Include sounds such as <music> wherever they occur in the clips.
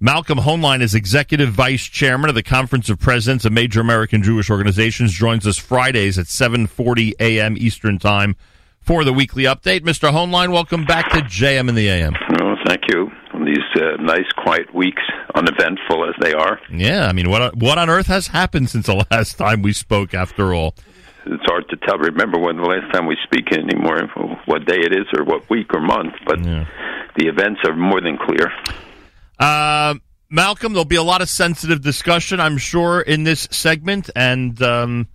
Malcolm Hoenlein is executive vice chairman of the Conference of Presidents of Major American Jewish Organizations. Joins us Fridays at 7:40 a.m. Eastern Time for the weekly update. Mr. Hoenlein, welcome back to JM in the AM. Oh, thank you. These uh, nice, quiet weeks, uneventful as they are. Yeah, I mean, what what on earth has happened since the <laughs> last time we spoke? After all, it's hard to tell. Remember when the last time we speak anymore, what day it is, or what week or month. But yeah. the events are more than clear. Uh, Malcolm, there'll be a lot of sensitive discussion, I'm sure, in this segment, and um,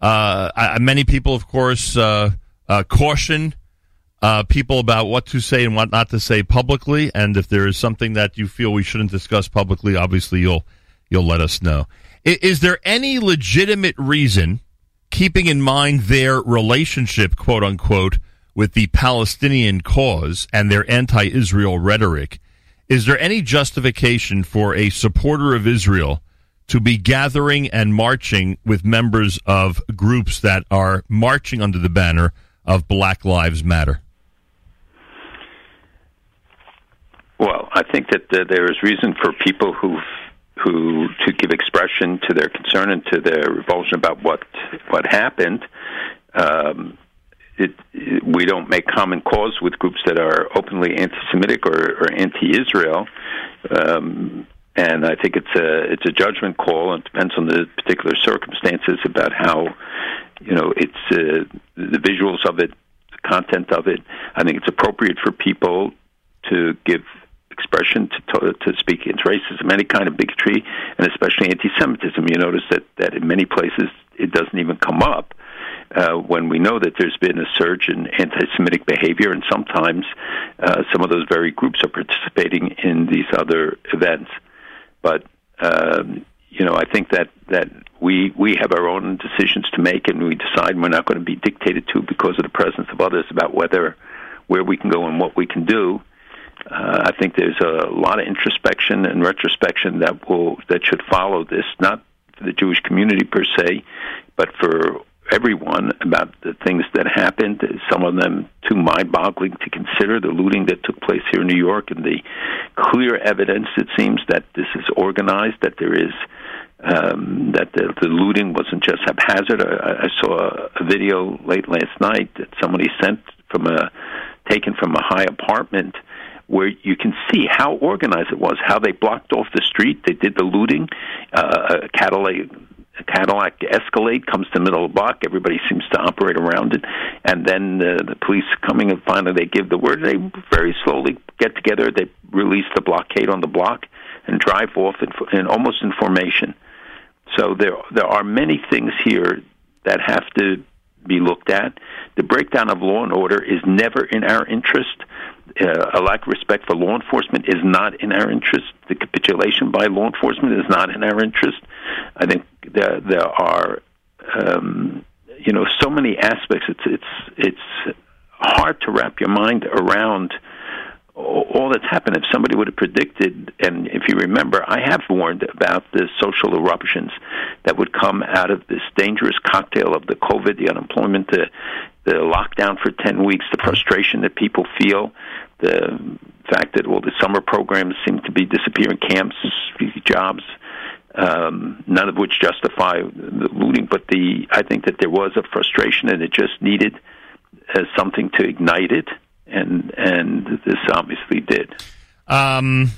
uh, many people, of course, uh, uh, caution uh, people about what to say and what not to say publicly. And if there is something that you feel we shouldn't discuss publicly, obviously you'll you'll let us know. Is, is there any legitimate reason, keeping in mind their relationship, quote unquote, with the Palestinian cause and their anti-Israel rhetoric? Is there any justification for a supporter of Israel to be gathering and marching with members of groups that are marching under the banner of Black Lives Matter? Well, I think that uh, there is reason for people who who to give expression to their concern and to their revulsion about what what happened. Um, it, we don't make common cause with groups that are openly anti-Semitic or, or anti-Israel. Um, and I think it's a it's a judgment call, and it depends on the particular circumstances about how you know it's uh, the visuals of it, the content of it. I think it's appropriate for people to give expression to, to, to speak against racism, any kind of bigotry, and especially anti-Semitism. You notice that that in many places it doesn't even come up uh, when we know that there's been a surge in anti-Semitic behavior, and sometimes uh, some of those very groups are participating in these other events. But um, you know, I think that that we we have our own decisions to make, and we decide we're not going to be dictated to because of the presence of others about whether where we can go and what we can do. Uh, I think there's a lot of introspection and retrospection that will that should follow this, not for the Jewish community per se, but for everyone about the things that happened. Some of them too mind-boggling to consider. The looting that took place here in New York, and the clear evidence it seems that this is organized. That there is um, that the, the looting wasn't just haphazard. I, I saw a, video late last night that somebody sent from a taken from a high apartment where you can see how organized it was, how they blocked off the street, they did the looting. Uh, a Cadillac Cadillac Escalade comes to middle of the block. Everybody seems to operate around it, and then uh, the police coming and finally they give the word. They very slowly get together. They release the blockade on the block and drive off in, in almost in formation. So there there are many things here that have to be looked at. The breakdown of law and order is never in our interest. Uh, a lack of respect for law enforcement is not in our interest. The capitulation by law enforcement is not in our interest. I think there there are um, you know so many aspects. It's it's it's hard to wrap your mind around all that's happened. If somebody would have predicted, and if you remember, I have warned about the social eruptions that would come out of this dangerous cocktail of the COVID, the unemployment, the the lockdown for ten weeks, the frustration that people feel, the fact that all the summer programs seem to be disappearing, camps, jobs, um, none of which justify the looting. But the I think that there was a frustration, and it just needed uh, something to ignite it, and and this obviously did. Um,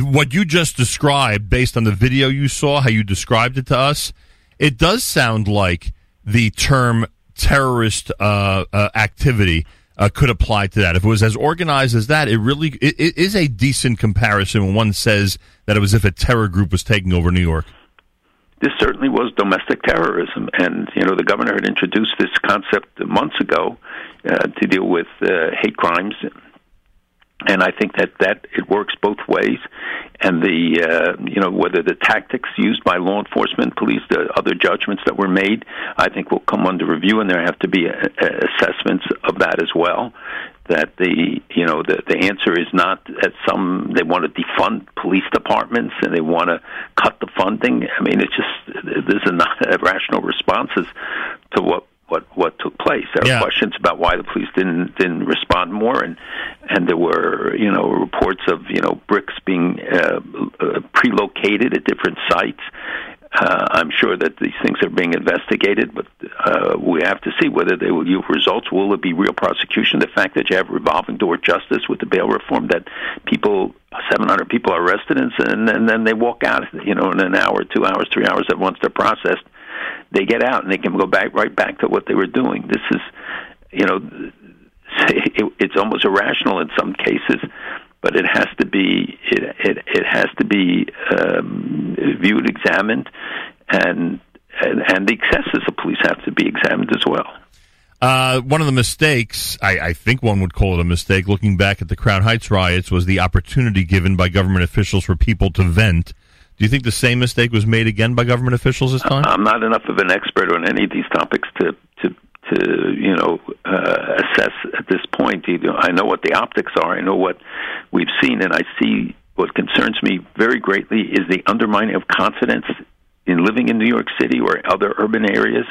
what you just described, based on the video you saw, how you described it to us, it does sound like the term terrorist uh, uh, activity uh, could apply to that. If it was as organized as that, it really it, it is a decent comparison when one says that it was if a terror group was taking over New York. This certainly was domestic terrorism, and you know the governor had introduced this concept months ago uh, to deal with uh, hate crimes and I think that that it works both ways. And the uh, you know whether the tactics used by law enforcement, police, the other judgments that were made, I think will come under review, and there have to be a, a assessments of that as well. That the you know the the answer is not that some they want to defund police departments and they want to cut the funding. I mean, it's just there's not <laughs> rational responses to what what what took place. There Yeah. are questions about why the police didn't didn't respond more, and and there were you know reports of you know bricks being uh, uh, pre-located at different sites. Uh, I'm sure that these things are being investigated, but uh, we have to see whether they will yield results. Will it be real prosecution? The fact that you have revolving door justice with the bail reform, that people, 700 people are arrested and, and, then they walk out, you know, in an hour, two hours, three hours, that once they're processed, they get out and they can go back right back to what they were doing. This is, you know, <laughs> it's almost irrational in some cases, but it has to be it it, it has to be um, viewed, examined, and, and and the excesses of police have to be examined as well. Uh, one of the mistakes, I, I think one would call it a mistake, looking back at the Crown Heights riots, was the opportunity given by government officials for people to vent. Do you think the same mistake was made again by government officials this time? I'm not enough of an expert on any of these topics to to to you know uh, assess at this point. Know, I know what the optics are. I know what we've seen, and I see what concerns me very greatly is the undermining of confidence in living in New York City or other urban areas.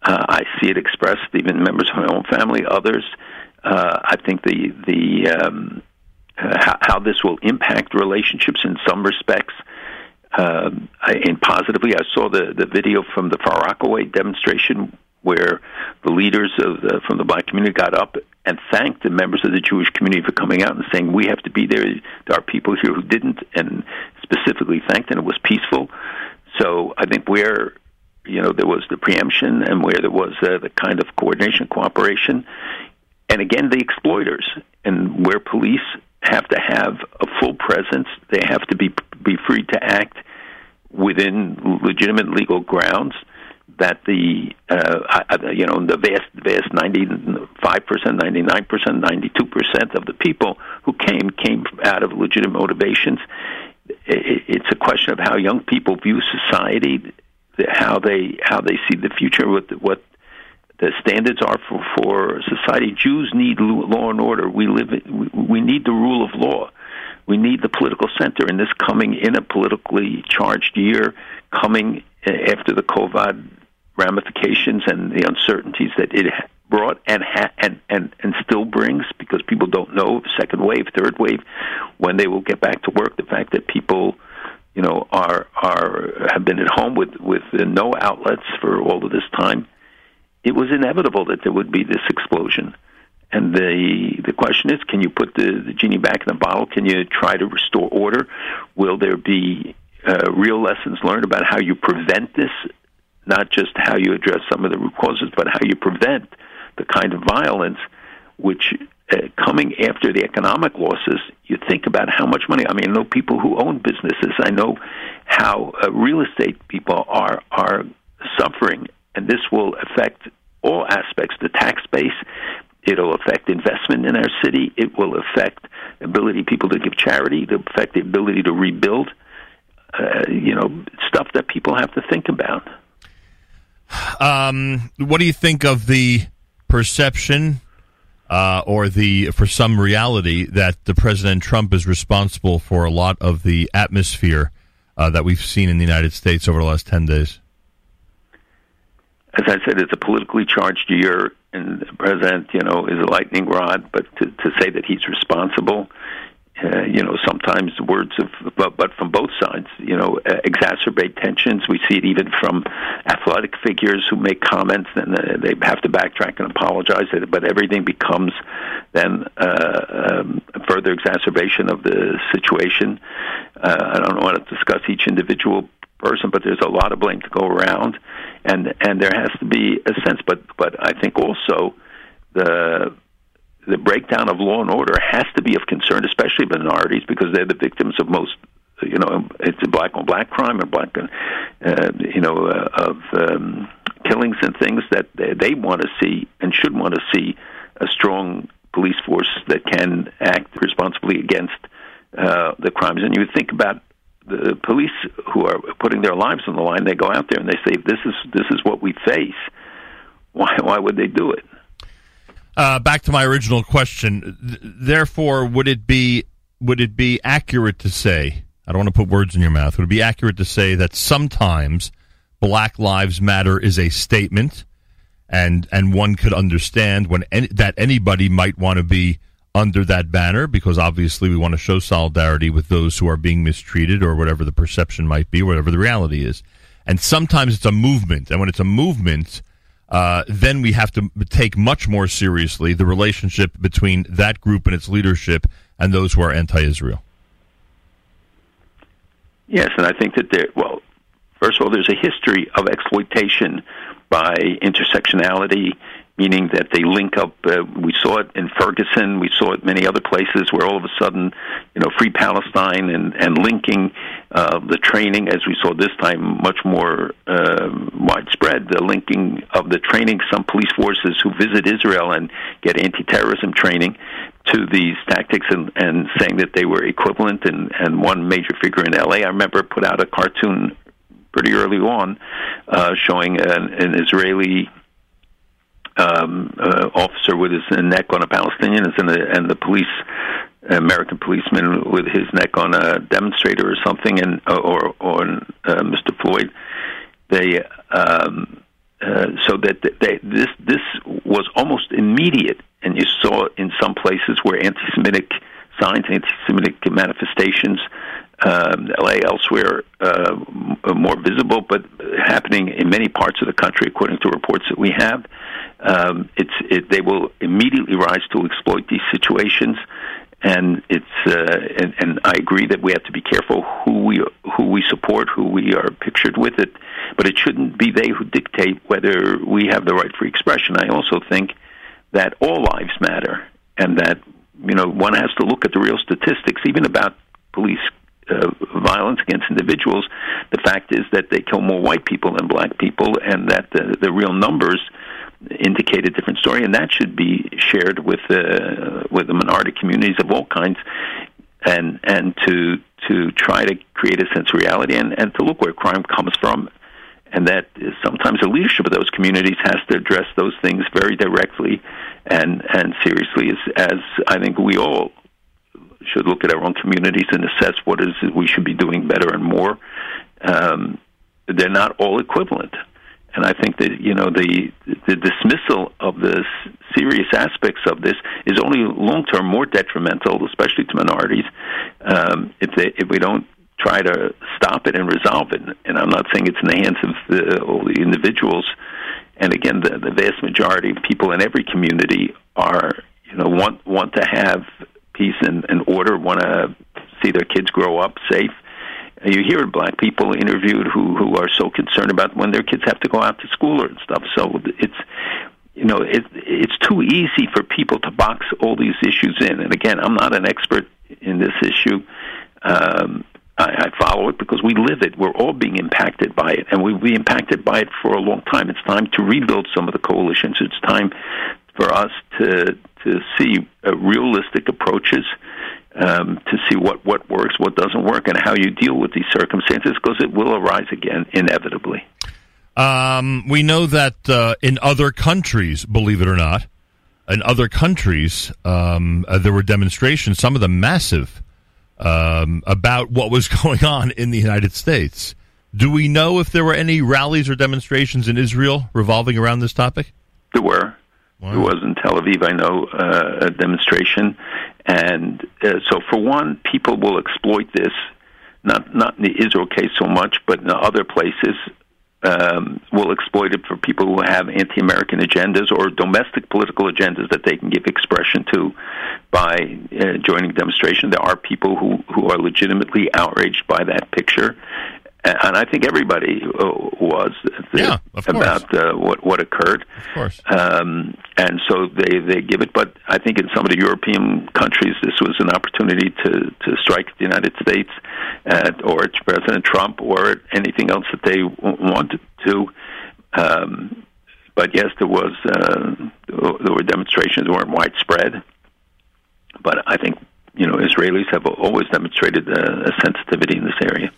Uh, I see it expressed even members of my own family, others. Uh, I think the the um, uh, how, how this will impact relationships in some respects um, and positively. I saw the the video from the Far Rockaway demonstration where the leaders of the, from the black community got up and thanked the members of the Jewish community for coming out and saying we have to be there. There are people here who didn't, and specifically thanked, and it was peaceful. So I think where you know there was the preemption and where there was uh, the kind of coordination, cooperation, and again the exploiters, and where police have to have a full presence, they have to be be free to act within legitimate legal grounds. That the uh, you know the vast vast ninety five percent, ninety nine percent, ninety two percent of the people who came came out of legitimate motivations. It's a question of how young people view society, how they how they see the future, what what the standards are for for society. Jews need law and order. We live. We, need the rule of law. We need the political center. And this coming in a politically charged year, coming uh, after the COVID ramifications and the uncertainties that it brought and ha- and and and still brings, because people don't know second wave, third wave, when they will get back to work. The fact that people you know are are have been at home with with no outlets for all of this time it was inevitable that there would be this explosion. And the the question is, can you put the, the genie back in the bottle? Can you try to restore order? Will there be uh, real lessons learned about how you prevent this? Not just how you address some of the root causes, but how you prevent the kind of violence which, uh, coming after the economic losses, you think about how much money. I mean, I know people who own businesses. I know how uh, real estate people are are suffering, and this will affect all aspects the tax base. It'll affect investment in our city. It will affect ability people to give charity. It'll affect the ability to rebuild. Uh, you know, stuff that people have to think about. Um, what do you think of the perception uh, or the, for some reality, that the President Trump is responsible for a lot of the atmosphere uh, that we've seen in the United States over the last 10 days? As I said, it's a politically charged year, and the president, you know, is a lightning rod. But to, to say that he's responsible, uh, you know, sometimes words of, but, but from both sides, you know, uh, exacerbate tensions. We see it even from athletic figures who make comments, and uh, they have to backtrack and apologize. But everything becomes then uh, um, further exacerbation of the situation. Uh, I don't want to discuss each individual person, but there's a lot of blame to go around, and and there has to be a sense. But but I think also the the breakdown of law and order has to be of concern, especially minorities, because they're the victims of most. You know, it's a black on black crime and black, uh, you know, uh, of um, killings and things that they, they want to see and should want to see a strong police force that can act responsibly against uh, the crimes. And you think about the police who are putting their lives on the line. They go out there and they say, "This is this is what we face." Why why would they do it? Uh, back to my original question. Th- therefore, would it be would it be accurate to say? I don't want to put words in your mouth. Would it be accurate to say that sometimes Black Lives Matter is a statement, and and one could understand when any, that anybody might want to be under that banner because obviously we want to show solidarity with those who are being mistreated or whatever the perception might be, whatever the reality is. And sometimes it's a movement, and when it's a movement, uh, then we have to take much more seriously the relationship between that group and its leadership and those who are anti-Israel. Yes, and I think that there. Well, first of all, there's a history of exploitation by intersectionality meaning that they link up. Uh, we saw it in Ferguson. We saw it many other places where all of a sudden, you know, Free Palestine and and linking uh, the training, as we saw this time, much more uh, widespread. The linking of the training, some police forces who visit Israel and get anti-terrorism training. To these tactics and, and saying that they were equivalent, and, and one major figure in LA, I remember, put out a cartoon pretty early on uh, showing an, an Israeli um, uh, officer with his neck on a Palestinian, and the, and the police, American policeman with his neck on a demonstrator or something, and uh, or or uh, Mr. Floyd. They um, uh, so that they, this this was almost immediate, and you saw in some places where anti-Semitic signs, anti-Semitic manifestations um, LA, elsewhere, uh, more visible, but happening in many parts of the country, according to reports that we have. Um, it's it, they will immediately rise to exploit these situations, and it's uh, and, and I agree that we have to be careful who we who we support, who we are pictured with it, but it shouldn't be they who dictate whether we have the right free expression. I also think that all lives matter, and that you know one has to look at the real statistics, even about police uh, violence against individuals, the fact is that they kill more white people than black people, and that the, the real numbers indicate a different story, and that should be shared with uh, with the minority communities of all kinds, and and to to try to create a sense of reality and, and to look where crime comes from, and that sometimes the leadership of those communities has to address those things very directly and and seriously, as as I think we all should look at our own communities and assess what is we should be doing better and more. Um, they're not all equivalent, and I think that you know the the dismissal of the serious aspects of this is only long term more detrimental, especially to minorities, um, if they, if we don't try to stop it and resolve it. And I'm not saying it's in the hands of the, all the individuals. And again, the, the vast majority of people in every community are you know want want to have peace and, and order, want to see their kids grow up safe. You hear black people interviewed who who are so concerned about when their kids have to go out to school and stuff. So it's you know it, it's too easy for people to box all these issues in. And again, I'm not an expert in this issue. Um, I, I follow it because we live it. We're all being impacted by it, and we'll be impacted by it for a long time. It's time to rebuild some of the coalitions. It's time for us to to see uh, realistic approaches um, to see what what works, what doesn't work, and how you deal with these circumstances because it will arise again inevitably. Um, we know that uh, in other countries, believe it or not, in other countries, um, uh, there were demonstrations, some of them massive, um, about what was <laughs> going on in the United States. Do we know if there were any rallies or demonstrations in Israel revolving around this topic? There were. Wow. Was in Tel Aviv, I know, uh, a demonstration, and uh, so for one, people will exploit this. Not not in the Israel case so much, but in other places, um, will exploit it for people who have anti-American agendas or domestic political agendas that they can give expression to by uh, joining demonstration. There are people who who are legitimately outraged by that picture, and I think everybody uh, was yeah, about uh, what what occurred. Of course. Um, and so they they give it, but I think in some of the European countries, this was an opportunity to to strike the United States, at, or at President Trump, or anything else that they wanted to. Um, but yes, there was uh, there were demonstrations weren't widespread, but I think you know Israelis have always demonstrated a, a sensitivity in this area.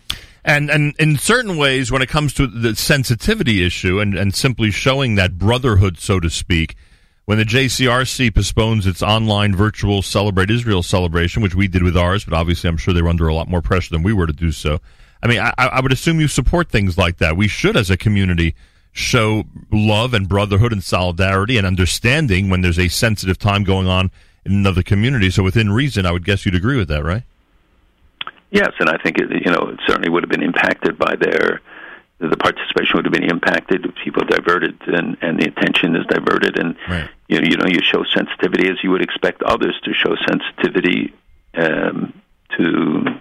And and in certain ways, when it comes to the sensitivity issue and, and simply showing that brotherhood, so to speak, when the JCRC postpones its online virtual Celebrate Israel celebration, which we did with ours, but obviously I'm sure they were under a lot more pressure than we were to do so. I mean, I, I would assume you support things like that. We should, as a community, show love and brotherhood and solidarity and understanding when there's a sensitive time going on in another community. So within reason, I would guess you'd agree with that, right? Yes, and I think it, you know it certainly would have been impacted by their the participation would have been impacted. People diverted, and and the attention is diverted, and right. you know you know you show sensitivity as you would expect others to show sensitivity um, to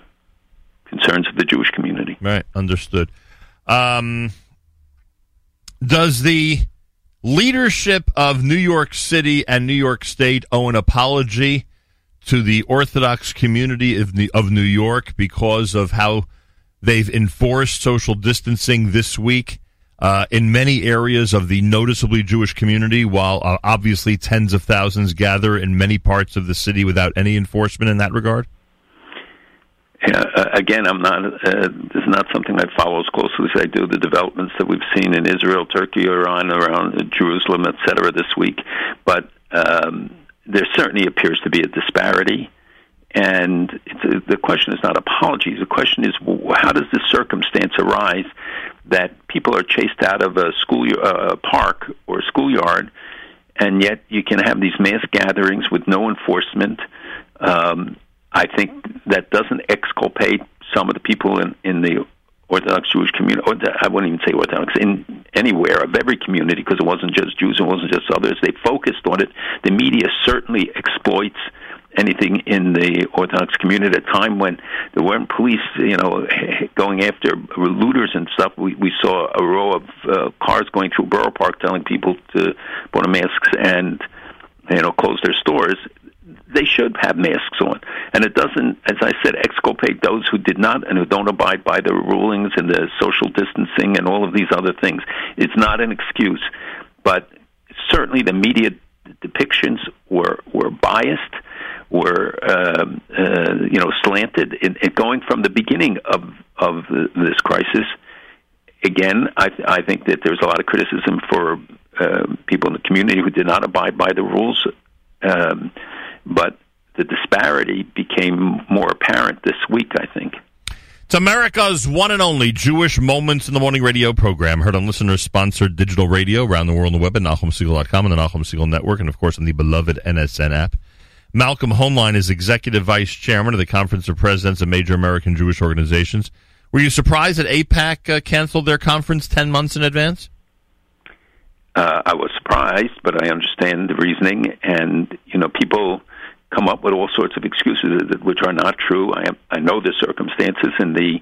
concerns of the Jewish community. Right, understood. Um, does the leadership of New York City and New York State owe an apology to the Orthodox community of, of New York because of how they've enforced social distancing this week uh, in many areas of the noticeably Jewish community, while uh, obviously tens of thousands gather in many parts of the city without any enforcement in that regard? Uh, again, I'm not. Uh, this is not something I follow as closely as I do the developments that we've seen in Israel, Turkey, Iran, around Jerusalem, etc. This week, but um, there certainly appears to be a disparity. And a, the question is not apologies. The question is, how does this circumstance arise that people are chased out of a school uh, park or schoolyard, and yet you can have these mass gatherings with no enforcement? Um, I think that doesn't exculpate some of the people in, in the Orthodox Jewish community, I wouldn't even say Orthodox, in anywhere of every community, because it wasn't just Jews, it wasn't just others. They focused on it. The media certainly exploits anything in the Orthodox community. At a time when there weren't police, you know, <laughs> going after looters and stuff, we, we saw a row of uh, cars going through Borough Park telling people to put on masks and you know close their stores they should have masks on. And it doesn't, as I said, exculpate those who did not and who don't abide by the rulings and the social distancing and all of these other things. It's not an excuse, but certainly the media depictions were were biased, were um, uh, you know slanted. In, in going from the beginning of of the, this crisis, again, I, I think that there's a lot of criticism for uh, people in the community who did not abide by the rules. Um, but the disparity became more apparent this week, I think. It's America's one and only Jewish Moments in the Morning radio program, heard on listener sponsored digital radio around the world on the web at NachumSegal.com and the Nachum Segal Network, and of course on the beloved NSN app. Malcolm Hoenlein is executive vice chairman of the Conference of Presidents of Major American Jewish Organizations. Were you surprised that AIPAC uh, canceled their conference 10 months in advance? Uh, I was surprised, but I understand the reasoning. And, you know, people come up with all sorts of excuses which are not true. I, am, I know the circumstances, and the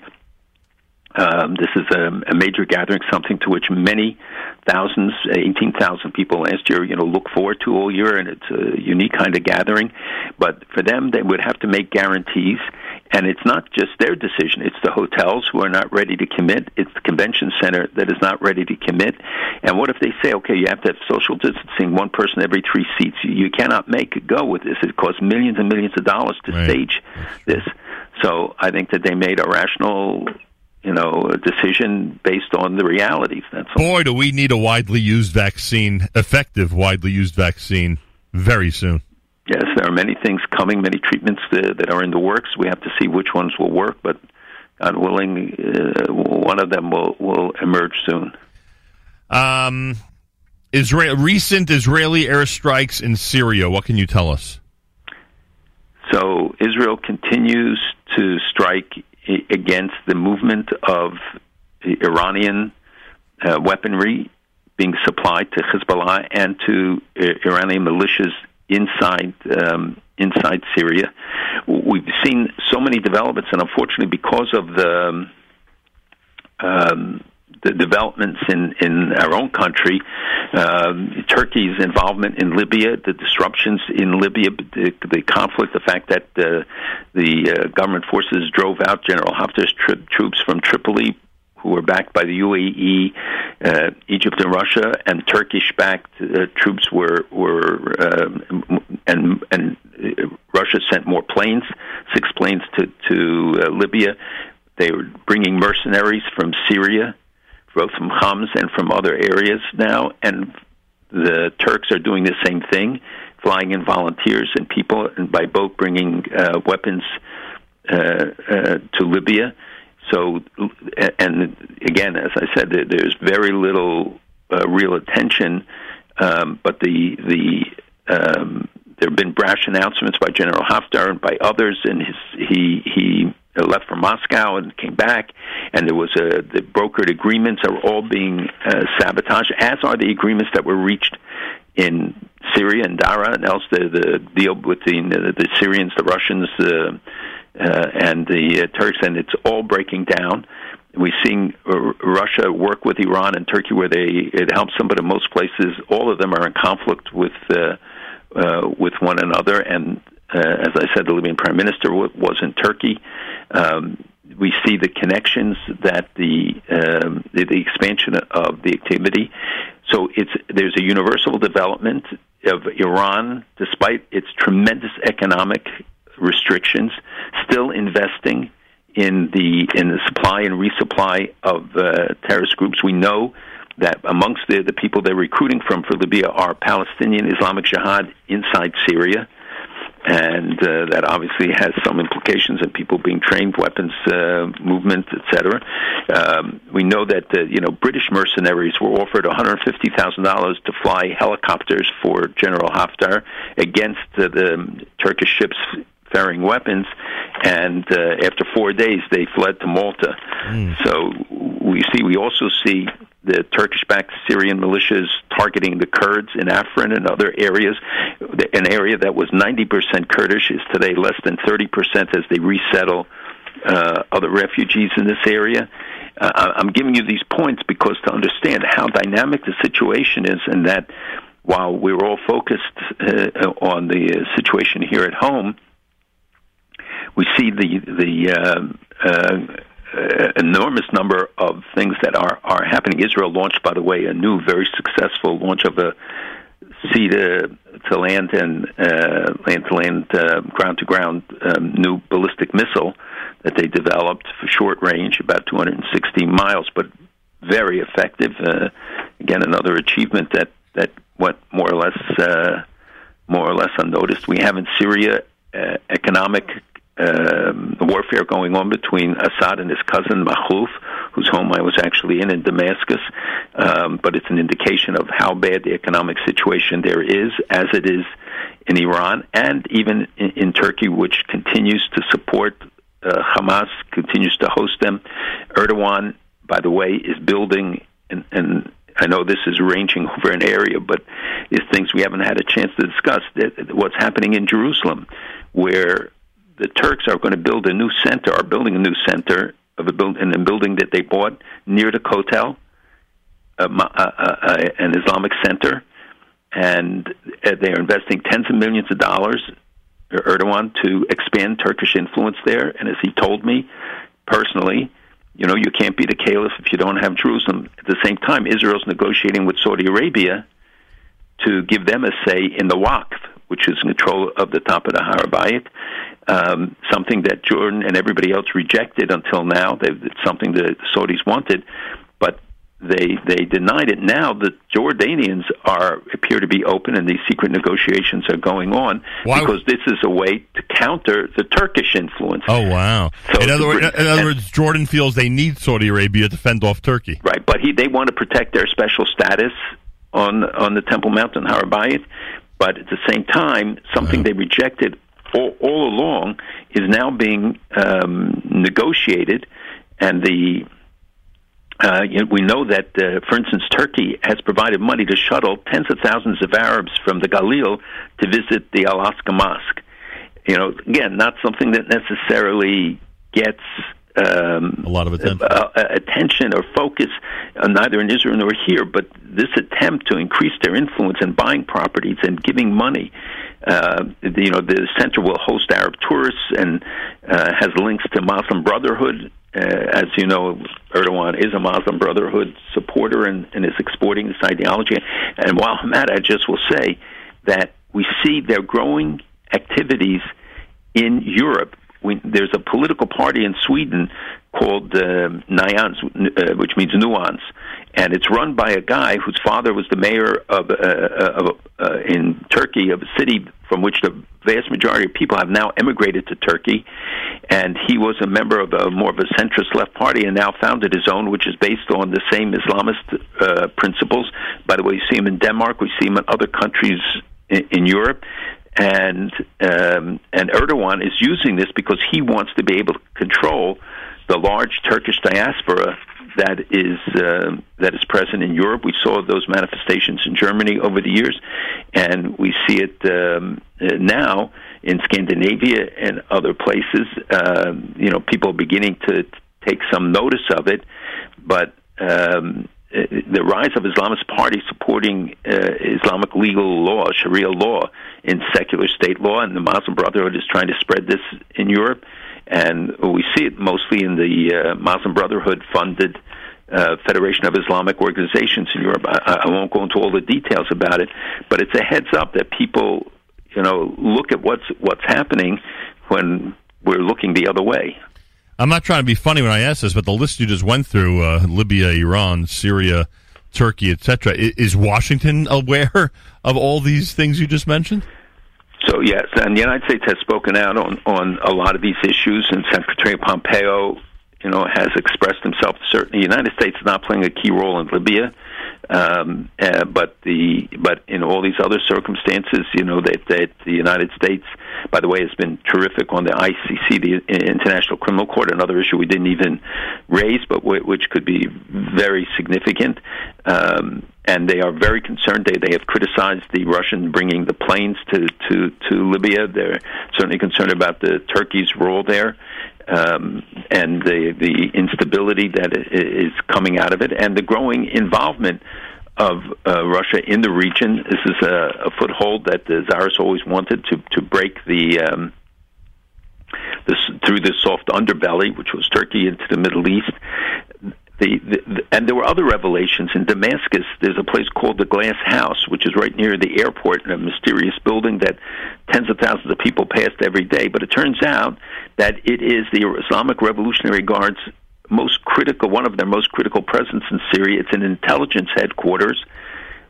um, this is a, a major gathering, something to which many thousands, eighteen thousand people last year, you know, look forward to all year, and it's a unique kind of gathering. But for them, they would have to make guarantees and it's not just their decision, it's the hotels who are not ready to commit, it's the convention center that is not ready to commit. And what if they say, okay, you have to have social distancing, one person every three seats? You cannot make it go with this. It costs millions and millions of dollars to right. stage this. So I think that they made a rational you know, a decision based on the realities. That's all. Boy, do we need a widely used vaccine, effective, widely used vaccine, very soon. Yes, there are many things coming, many treatments that, that are in the works. We have to see which ones will work, but God willing, uh, one of them will, will emerge soon. Um, Israel, recent Israeli airstrikes in Syria. What can you tell us? So Israel continues to strike against the movement of Iranian uh, weaponry being supplied to Hezbollah and to uh, Iranian militias inside um, inside Syria. We've seen so many developments, and unfortunately, because of the um, the developments in, in our own country, um, Turkey's involvement in Libya, the disruptions in Libya, the, the conflict, the fact that uh, the uh, government forces drove out General Haftar's tri- troops from Tripoli, who were backed by the UAE, uh, Egypt, and Russia, and Turkish-backed uh, troops were were uh, and and Russia sent more planes, six planes to to uh, Libya. They were bringing mercenaries from Syria, both from Homs and from other areas now, and the Turks are doing the same thing, flying in volunteers and people, and by boat bringing uh, weapons to Libya. So, and again, as I said, there's very little uh, real attention. Um, but the the um, there have been brash announcements by General Haftar and by others, and his, he he left for Moscow and came back, and there was a the brokered agreements are all being uh, sabotaged, as are the agreements that were reached in Syria and Daraa and else the the deal between the, the Syrians, the Russians, uh, uh, and the uh, Turks, and it's all breaking down. We've seen uh, Russia work with Iran and Turkey, where they it helps them, but in most places, all of them are in conflict with uh, uh, with one another. And uh, as I said, the Libyan prime minister w- was in Turkey. Um, we see the connections that the, um, the the expansion of the activity. So it's there's a universal development of Iran, despite its tremendous economic restrictions, still investing in the in the supply and resupply of uh, terrorist groups. We know that amongst the, the people they're recruiting from for Libya are Palestinian Islamic Jihad inside Syria, and uh, that obviously has some implications in people being trained, weapons uh, movement, etc. Um, we know that uh, you know British mercenaries were offered one hundred fifty thousand dollars to fly helicopters for General Haftar against uh, the Turkish ships carrying weapons, and uh, after four days they fled to Malta. Mm. So we see, we also see the Turkish-backed Syrian militias targeting the Kurds in Afrin and other areas. An area that was 90% Kurdish is today less than 30% as they resettle uh, other refugees in this area. Uh, I'm giving you these points because to understand how dynamic the situation is, and that while we're all focused uh, on the uh, situation here at home, we see the the uh, uh, enormous number of things that are are happening. Israel launched, by the way, a new, very successful launch of a sea to, to land and uh, land to land, uh, ground to ground um, new ballistic missile that they developed for short range, about 260 miles, but very effective. Uh, again, another achievement that that went more or less uh, more or less unnoticed. We have in Syria uh, economic um, warfare going on between Assad and his cousin Makhlouf, whose home I was actually in in Damascus. Um, but it's an indication of how bad the economic situation there is, as it is in Iran and even in, in Turkey, which continues to support uh, Hamas, continues to host them. Erdogan, by the way, is building and, and I know this is ranging <laughs> over an area, but it's things we haven't had a chance to discuss. What's happening in Jerusalem, where the Turks are going to build a new center, are building a new center of a build in a building that they bought near the uh, uh, uh, an Islamic center, and they are investing tens of millions of dollars, Erdogan, to expand Turkish influence there. And as he told me personally, you know, you can't be the caliph if you don't have Jerusalem. At the same time, Israel's negotiating with Saudi Arabia to give them a say in the Waqf, which is control of the top of the Har HaBayit um, something that Jordan and everybody else rejected until now. They've, it's something that the Saudis wanted, but they they denied it. Now the Jordanians are appear to be open, and these secret negotiations are going on Why? because this is a way to counter the Turkish influence. Oh wow! So in, other, in other words, Jordan feels they need Saudi Arabia to fend off Turkey. Right, but he they want to protect their special status on on the Temple Mount in Har HaBayit. But at the same time, something wow. they rejected all, all along is now being um, negotiated, and the uh, we know that, uh, for instance, Turkey has provided money to shuttle tens of thousands of Arabs from the Galil to visit the Al Aqsa Mosque. You know, again, not something that necessarily gets um, a lot of attention, uh, uh, attention or focus, uh, neither in Israel nor here. But this attempt to increase their influence in buying properties and giving money uh, you know, the center will host Arab tourists and uh, has links to Muslim Brotherhood. Uh, as you know, Erdogan is a Muslim Brotherhood supporter and, and is exporting this ideology. And while I'm Hamad, I just will say that we see their growing activities in Europe we, there's a political party in Sweden called uh, Nyans, uh, which means nuance, and it's run by a guy whose father was the mayor of, uh, of uh, in Turkey of a city from which the vast majority of people have now emigrated to Turkey, and he was a member of a more of a centrist left party, and now founded his own, which is based on the same Islamist uh, principles. By the way, you see him in Denmark, we see him in other countries in, in Europe and um, and Erdogan is using this because he wants to be able to control the large Turkish diaspora that is uh, that is present in Europe. We saw those manifestations in Germany over the years, and we see it um, now in Scandinavia and other places. Uh, you know, people are beginning to take some notice of it, but um, the rise of Islamist parties supporting uh, Islamic legal law, Sharia law, in secular state law, and the Muslim Brotherhood is trying to spread this in Europe. And we see it mostly in the uh, Muslim Brotherhood funded uh, Federation of Islamic Organizations in Europe. I, I won't go into all the details about it, but it's a heads up that people, you know, look at what's what's happening when we're looking the other way. I'm not trying to be funny when I ask this, but the list you just went through uh, Libya, Iran, Syria, Turkey, etc. Is Washington <laughs> aware of all these things you just mentioned? So yes, and the United States has spoken out on on a lot of these issues, and Secretary Pompeo, you know, has expressed himself. Certainly, the United States is not playing a key role in Libya. Um, uh, but the but in all these other circumstances, you know that that the United States, by the way, has been terrific on the ICC, the International Criminal Court, another issue we didn't even raise, but w- which could be very significant. Um, and they are very concerned. They they have criticized the Russian bringing the planes to to to Libya. They're certainly concerned about the Turkey's role there um, and the the instability that is coming out of it, and the growing involvement of uh, Russia in the region. This is a, a foothold that the Tsars always wanted to to break the. Um, this, through the soft underbelly, which was Turkey, into the Middle East, the, the, and there were other revelations in Damascus. There's a place called the Glass House, which is right near the airport in a mysterious building that tens of thousands of people passed every day. But it turns out that it is the Islamic Revolutionary Guard's most critical, one of their most critical presence in Syria. It's an intelligence headquarters,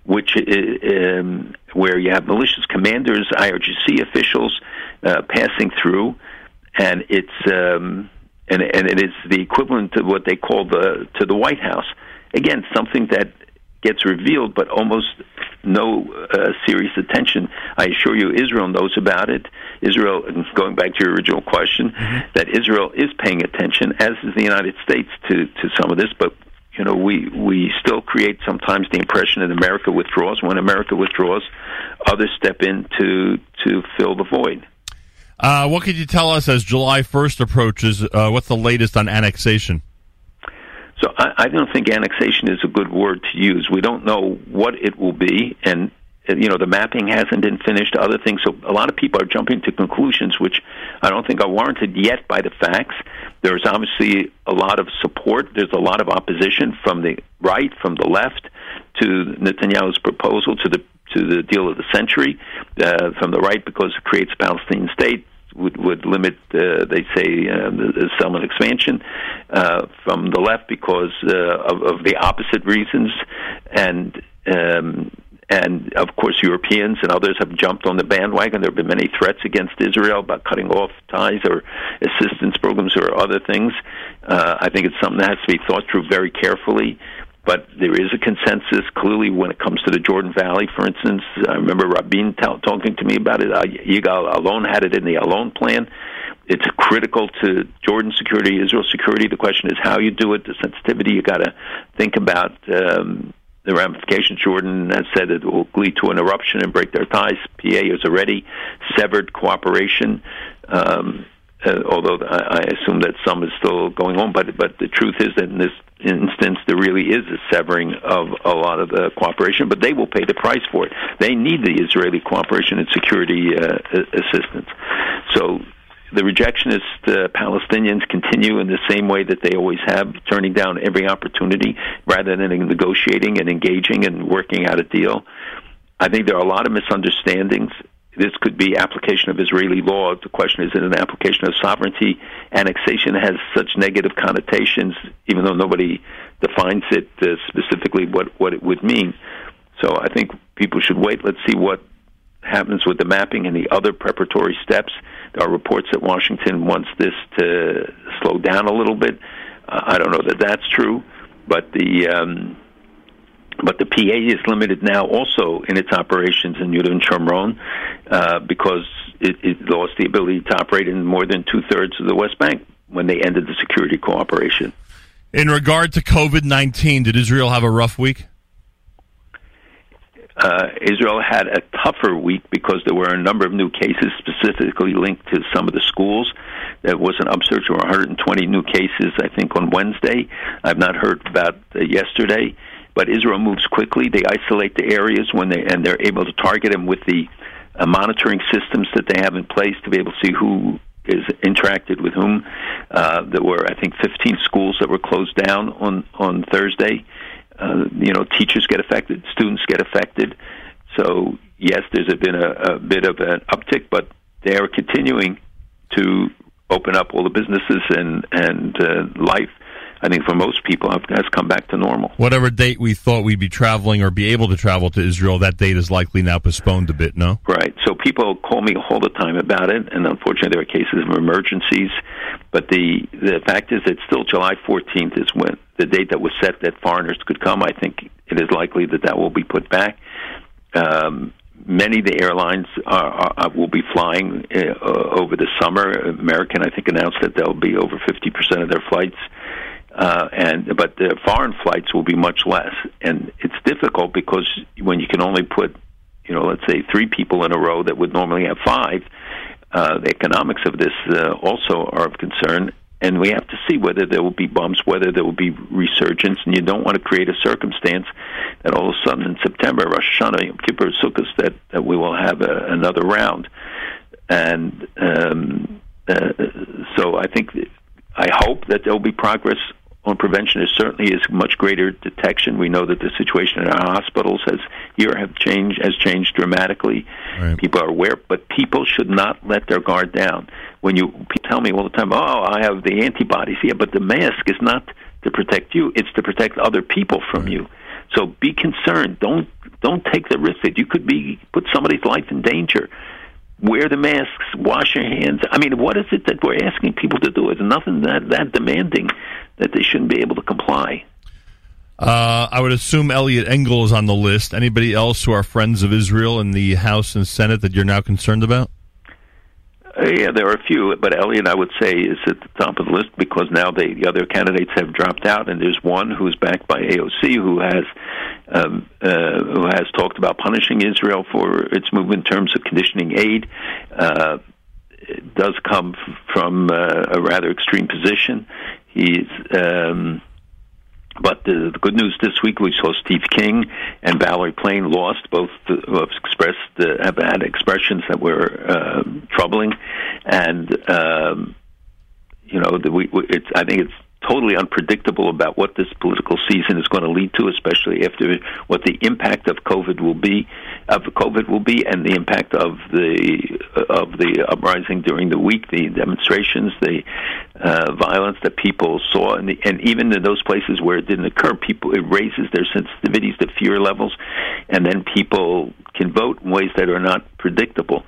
which um, where you have malicious commanders, IRGC officials uh, passing through, and it's. Um, and and it is the equivalent to what they call the to the White House. Again, something that gets revealed, but almost no uh, serious attention. I assure you, Israel knows about it. Israel, going back to your original question, mm-hmm. that Israel is paying attention, as is the United States, to to some of this. But you know, we we still create sometimes the impression that America withdraws. When America withdraws, others step in to to fill the void. Uh, what could you tell us as July 1st approaches? Uh, what's the latest on annexation? So I, I don't think annexation is a good word to use. We don't know what it will be, and you know the mapping hasn't been finished. Other things, so a lot of people are jumping to conclusions which I don't think are warranted yet by the facts. There's obviously a lot of support. There's a lot of opposition from the right, from the left, to Netanyahu's proposal, to the to the deal of the century uh, from the right because it creates a Palestinian state would would limit, uh, they say, uh, the, the settlement expansion. Uh, from the left, because uh, of, of the opposite reasons, and um, and of course, Europeans and others have jumped on the bandwagon. There have been many threats against Israel about cutting off ties or assistance programs or other things. Uh, I think it's something that has to be thought through very carefully but there is a consensus clearly when it comes to the Jordan Valley, for instance. I remember Rabin t- talking to me about it. Yigal Allon had it in the Allon plan. It's critical to Jordan security, Israel security. The question is how you do it, the sensitivity. You got to think about um, the ramifications. Jordan has said it will lead to an eruption and break their ties. PA has already severed cooperation. Um, uh, although I, I assume that some is still going on. But but the truth is that in this instance, there really is a severing of a lot of the cooperation. But they will pay the price for it. They need the Israeli cooperation and security uh, assistance. So the rejectionist uh, Palestinians continue in the same way that they always have, turning down every opportunity rather than negotiating and engaging and working out a deal. I think there are a lot of misunderstandings this could be application of Israeli law. The question is, is it an application of sovereignty? Annexation has such negative connotations, even though nobody defines it uh, specifically what, what it would mean. So I think people should wait. Let's see what happens with the mapping and the other preparatory steps. There are reports that Washington wants this to slow down a little bit. Uh, I don't know that that's true, but the um, but the PA is limited now also in its operations in Yudan Shomron uh, because it, it lost the ability to operate in more than two thirds of the West Bank when they ended the security cooperation. In regard to COVID 19, did Israel have a rough week? Uh, Israel had a tougher week because there were a number of new cases specifically linked to some of the schools. There was an upsurge of 120 new cases, I think, on Wednesday. I've not heard about uh, yesterday but Israel moves quickly. They isolate the areas when they and they're able to target them with the uh, monitoring systems that they have in place to be able to see who is interacted with whom. Uh, there were, I think, 15 schools that were closed down on on Thursday. Uh, you know, teachers get affected, students get affected. So yes, there's been a, a bit of an uptick, but they are continuing to open up all the businesses and and uh, life I think for most people have has come back to normal. Whatever date we thought we'd be traveling or be able to travel to Israel, that date is likely now postponed a bit. No, right. So people call me all the time about it, and unfortunately there are cases of emergencies. But the the fact is that still July 14th is when the date that was set that foreigners could come. I think it is likely that that will be put back. Um, many of the airlines are, are, will be flying uh, over the summer. American, I think, announced that they'll be over 50% of their flights uh, and but the foreign flights will be much less, and it's difficult because when you can only put, you know, let's say three people in a row that would normally have five, uh, the economics of this uh, also are of concern. And we have to see whether there will be bumps, whether there will be resurgence, and you don't want to create a circumstance that all of a sudden in September, Rosh Hashanah, Yom Kippur, Sukkot, that, that we will have a, another round. And um, uh, so I think, I hope that there will be progress on prevention is certainly is much greater detection. We know that the situation in our hospitals has here have changed has changed dramatically. Right. People are aware, but people should not let their guard down. When you tell me all the time, "Oh, I have the antibodies," yeah, but the mask is not to protect you; it's to protect other people from right. you. So be concerned. Don't don't take the risk that you could be put somebody's life in danger wear the masks, wash your hands. I mean, what is it that we're asking people to do? It's nothing that that demanding that they shouldn't be able to comply. Uh, I would assume Eliot Engel is on the list. Anybody else who are friends of Israel in the House and Senate that you're now concerned about? Uh, yeah, there are a few, but Elliot, I would say, is at the top of the list because now they, the other candidates have dropped out, and there's one who's backed by AOC who has um, uh, who has talked about punishing Israel for its move in terms of conditioning aid. Uh, it does come from uh, a rather extreme position. He's um, but the, the good news this week, we saw Steve King and Valerie Plame lost. Both have expressed uh, have had expressions that were uh, troubling, and um, you know, the, we, it's. I think it's totally unpredictable about what this political season is going to lead to, especially after what the impact of COVID will be, of COVID will be, and the impact of the of the uprising during the week, the demonstrations, the uh, violence that people saw, and, the, and even in those places where it didn't occur, people it raises their sensitivities to fear levels, and then people can vote in ways that are not predictable.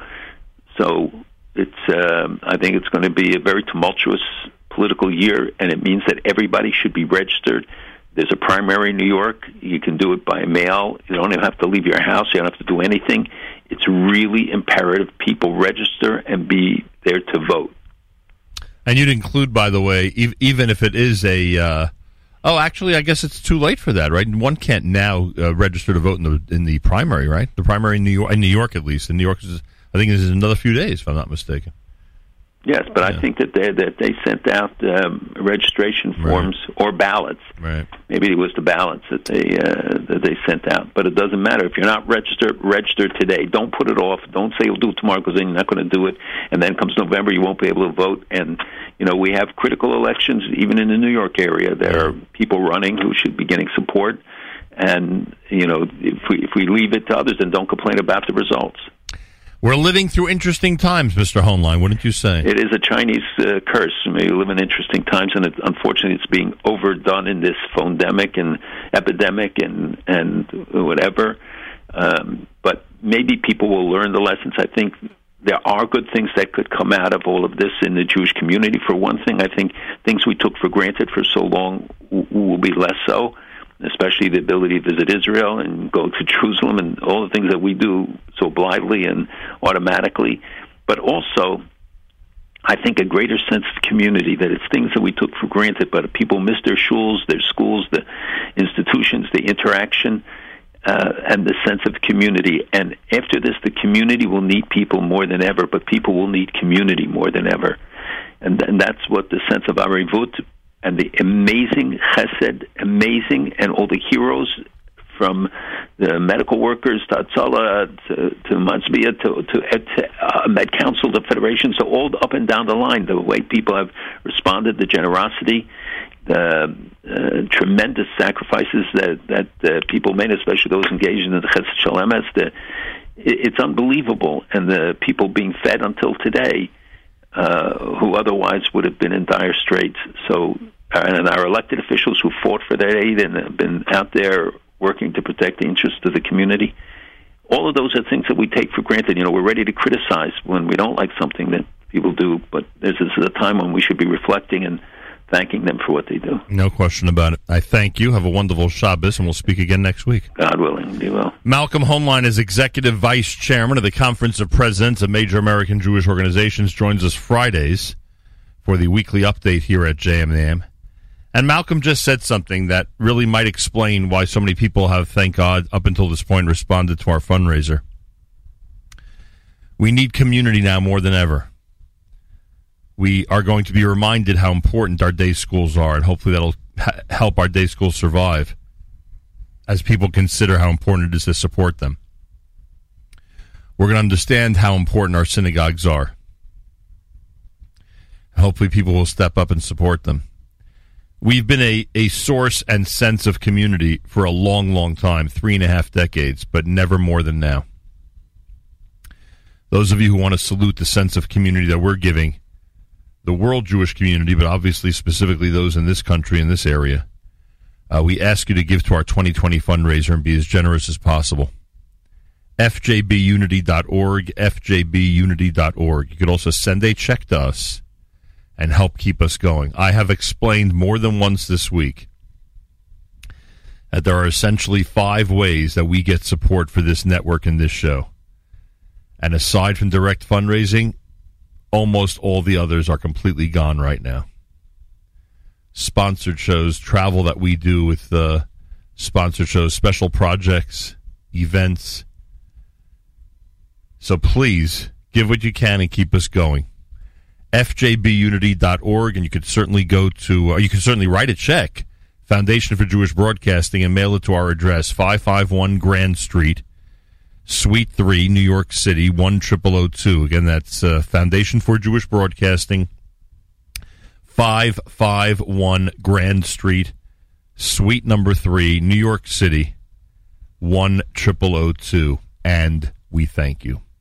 So it's um, I think it's going to be a very tumultuous political year, and it means that everybody should be registered. There's a primary in New York. You can do it by mail. You don't even have to leave your house. You don't have to do anything. It's really imperative people register and be there to vote. And you'd include, by the way, even if it is a. Uh, oh, actually, I guess it's too late for that, right? One can't now uh, register to vote in the in the primary, right? The primary in New York, in New York at least. In New York, is, I think, this is another few days, if I'm not mistaken. Yes, but yeah. I think that they that they sent out um, registration forms right. or ballots. Right. Maybe it was the ballots that they uh, that they sent out. But it doesn't matter if you're not registered. Registered today. Don't put it off. Don't say you'll do it tomorrow because then you're not going to do it. And then comes November, you won't be able to vote. And you know we have critical elections even in the New York area. There are people running who should be getting support. And you know if we if we leave it to others, then don't complain about the results. We're living through interesting times, Mr. Hoenlein, wouldn't you say? It is a Chinese uh, curse. We live in interesting times, and it, unfortunately, it's being overdone in this pandemic and epidemic and and whatever. Um, but maybe people will learn the lessons. I think there are good things that could come out of all of this in the Jewish community. For one thing, I think things we took for granted for so long will be less so, especially the ability to visit Israel and go to <laughs> Jerusalem and all the things that we do so blithely and automatically. But also, I think a greater sense of community that it's things that we took for granted, but people miss their shuls, their schools, the institutions, the interaction uh, and the sense of community. And after this, the community will need people more than ever, but people will need community more than ever. And, and that's what the sense of Arivut and the amazing chesed, amazing, and all the heroes from the medical workers to Hatzalah to, to Masbia to, to, to uh, Met Council, the Federation, so all up and down the line, the way people have responded, the generosity, the uh, tremendous sacrifices that that uh, people made, especially those engaged in the Chesed Shel Emes. The, it's unbelievable, and the people being fed until today, uh, who otherwise would have been in dire straits. So, uh, and our elected officials who fought for that aid and have been out there working to protect the interests of the community. All of those are things that we take for granted. You know, we're ready to criticize when we don't like something that people do, but this is a time when we should be reflecting and thanking them for what they do. No question about it. I thank you. Have a wonderful Shabbos, and we'll speak again next week. God willing, be well. Malcolm Hoenlein is Executive Vice Chairman of the Conference of Presidents of Major American Jewish Organizations, joins us Fridays for the weekly update here at JMAM. And Malcolm just said something that really might explain why so many people have, thank God, up until this point, responded to our fundraiser. We need community now more than ever we are going to be reminded how important our day schools are, and hopefully that'll ha- help our day schools survive as people consider how important it is to support them. We're going to understand how important our synagogues are. Hopefully, people will step up and support them. We've been a, a source and sense of community for a long, long time three and a half decades, but never more than now. Those of you who want to salute the sense of community that we're giving, the world Jewish community, but obviously specifically those in this country, in this area, uh, we ask you to give to our 2020 fundraiser and be as generous as possible. FJBUnity.org, FJBUnity.org. You could also send a check to us and help keep us going. I have explained more than once this week that there are essentially five ways that we get support for this network and this show. And aside from direct fundraising, almost all the others are completely gone right now. Sponsored shows, travel that we do with the sponsored shows, special projects, events. So please give what you can and keep us going. FJBUnity.org, and you could certainly go to, or you can certainly write a check, Foundation for Jewish Broadcasting, and mail it to our address, 551 Grand Street, Suite 3, New York City, 10002. Again, that's uh, Foundation for Jewish Broadcasting, 551 Grand Street, Suite number 3, New York City, 10002. And we thank you.